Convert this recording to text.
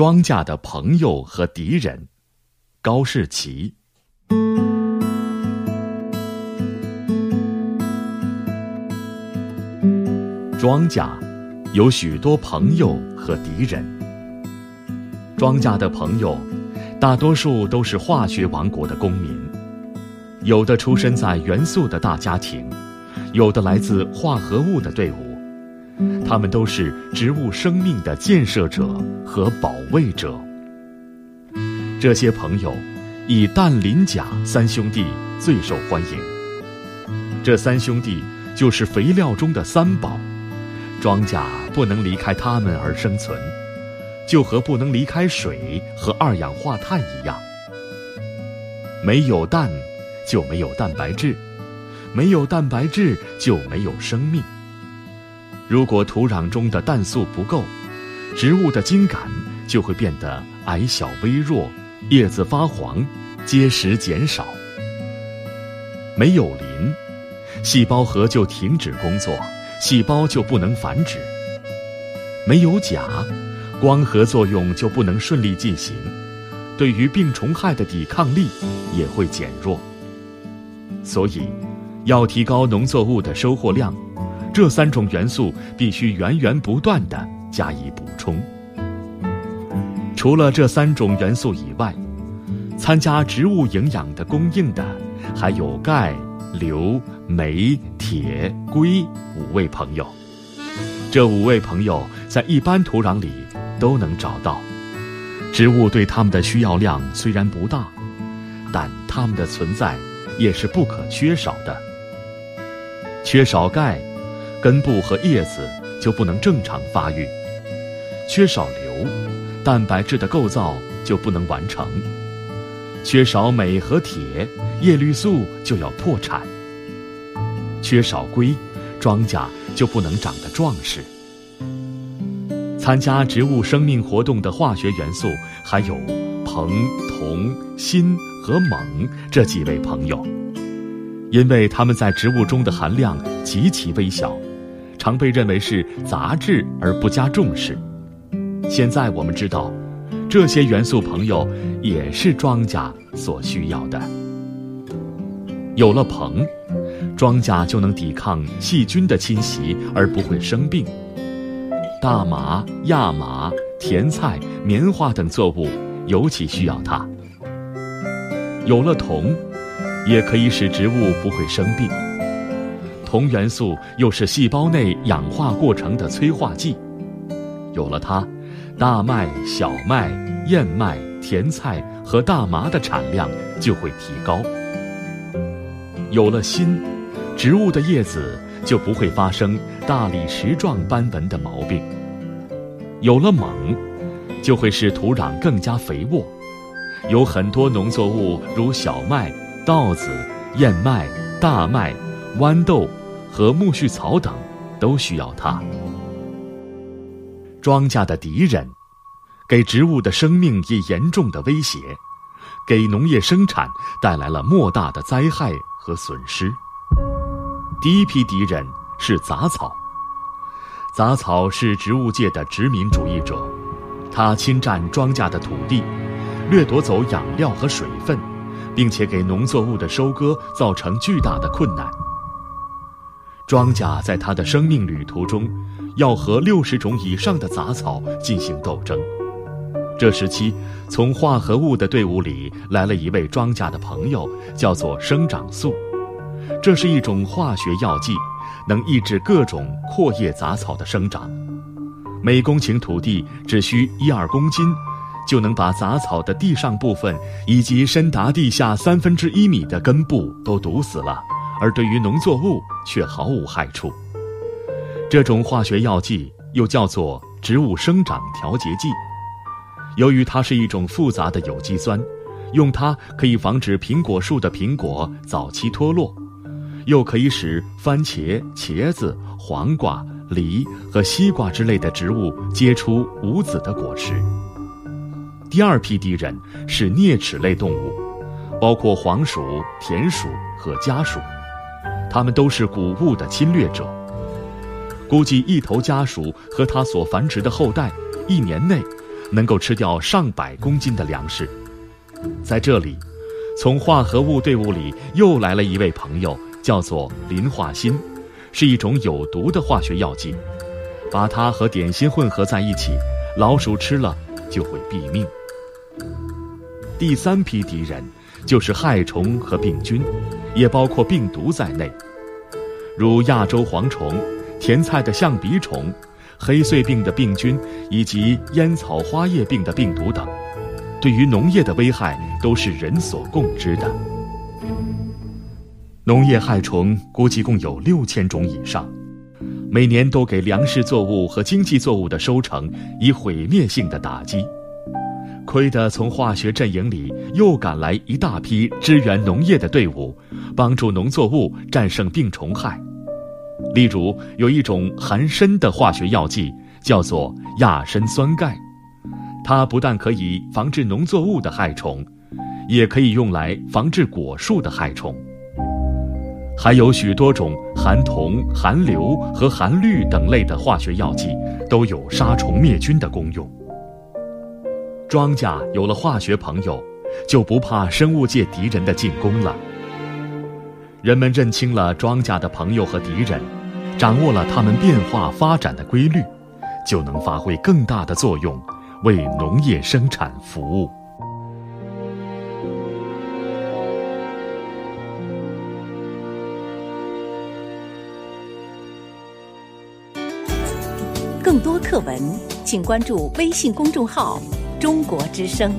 庄稼的朋友和敌人，高士奇。庄稼有许多朋友和敌人。庄稼的朋友，大多数都是化学王国的公民，有的出身在元素的大家庭，有的来自化合物的队伍。他们都是植物生命的建设者和保卫者。这些朋友，以氮、磷、钾三兄弟最受欢迎。这三兄弟就是肥料中的三宝，庄稼不能离开它们而生存，就和不能离开水和二氧化碳一样。没有氮，就没有蛋白质；没有蛋白质，就没有生命。如果土壤中的氮素不够，植物的茎秆就会变得矮小微弱，叶子发黄，结实减少。没有磷，细胞核就停止工作，细胞就不能繁殖。没有钾，光合作用就不能顺利进行，对于病虫害的抵抗力也会减弱。所以，要提高农作物的收获量。这三种元素必须源源不断的加以补充。除了这三种元素以外，参加植物营养的供应的还有钙、硫、镁、铁、硅五位朋友。这五位朋友在一般土壤里都能找到。植物对它们的需要量虽然不大，但它们的存在也是不可缺少的。缺少钙。根部和叶子就不能正常发育，缺少硫，蛋白质的构造就不能完成；缺少镁和铁，叶绿素就要破产；缺少硅，庄稼就不能长得壮实。参加植物生命活动的化学元素还有硼、铜、锌和锰这几位朋友，因为它们在植物中的含量极其微小。常被认为是杂质而不加重视。现在我们知道，这些元素朋友也是庄稼所需要的。有了硼，庄稼就能抵抗细菌的侵袭而不会生病。大麻、亚麻、甜菜、棉花等作物尤其需要它。有了铜，也可以使植物不会生病。铜元素又是细胞内氧化过程的催化剂，有了它，大麦、小麦、燕麦、甜菜和大麻的产量就会提高。有了锌，植物的叶子就不会发生大理石状斑纹的毛病。有了锰，就会使土壤更加肥沃。有很多农作物，如小麦、稻子、燕麦、大麦、豌豆。和苜蓿草等，都需要它。庄稼的敌人，给植物的生命以严重的威胁，给农业生产带来了莫大的灾害和损失。第一批敌人是杂草。杂草是植物界的殖民主义者，它侵占庄稼的土地，掠夺走养料和水分，并且给农作物的收割造成巨大的困难。庄稼在它的生命旅途中，要和六十种以上的杂草进行斗争。这时期，从化合物的队伍里来了一位庄稼的朋友，叫做生长素。这是一种化学药剂，能抑制各种阔叶杂草的生长。每公顷土地只需一二公斤，就能把杂草的地上部分以及深达地下三分之一米的根部都毒死了。而对于农作物却毫无害处。这种化学药剂又叫做植物生长调节剂。由于它是一种复杂的有机酸，用它可以防止苹果树的苹果早期脱落，又可以使番茄、茄子、黄瓜、梨和西瓜之类的植物结出无籽的果实。第二批敌人是啮齿类动物，包括黄鼠、田鼠和家鼠。它们都是谷物的侵略者。估计一头家鼠和它所繁殖的后代，一年内能够吃掉上百公斤的粮食。在这里，从化合物队伍里又来了一位朋友，叫做磷化锌，是一种有毒的化学药剂。把它和点心混合在一起，老鼠吃了就会毙命。第三批敌人就是害虫和病菌，也包括病毒在内，如亚洲蝗虫、甜菜的象鼻虫、黑穗病的病菌以及烟草花叶病的病毒等，对于农业的危害都是人所共知的。农业害虫估计共有六千种以上。每年都给粮食作物和经济作物的收成以毁灭性的打击，亏得从化学阵营里又赶来一大批支援农业的队伍，帮助农作物战胜病虫害。例如，有一种含砷的化学药剂，叫做亚砷酸钙，它不但可以防治农作物的害虫，也可以用来防治果树的害虫。还有许多种含铜、含硫和含氯等类的化学药剂，都有杀虫灭菌的功用。庄稼有了化学朋友，就不怕生物界敌人的进攻了。人们认清了庄稼的朋友和敌人，掌握了它们变化发展的规律，就能发挥更大的作用，为农业生产服务。更多课文，请关注微信公众号“中国之声”。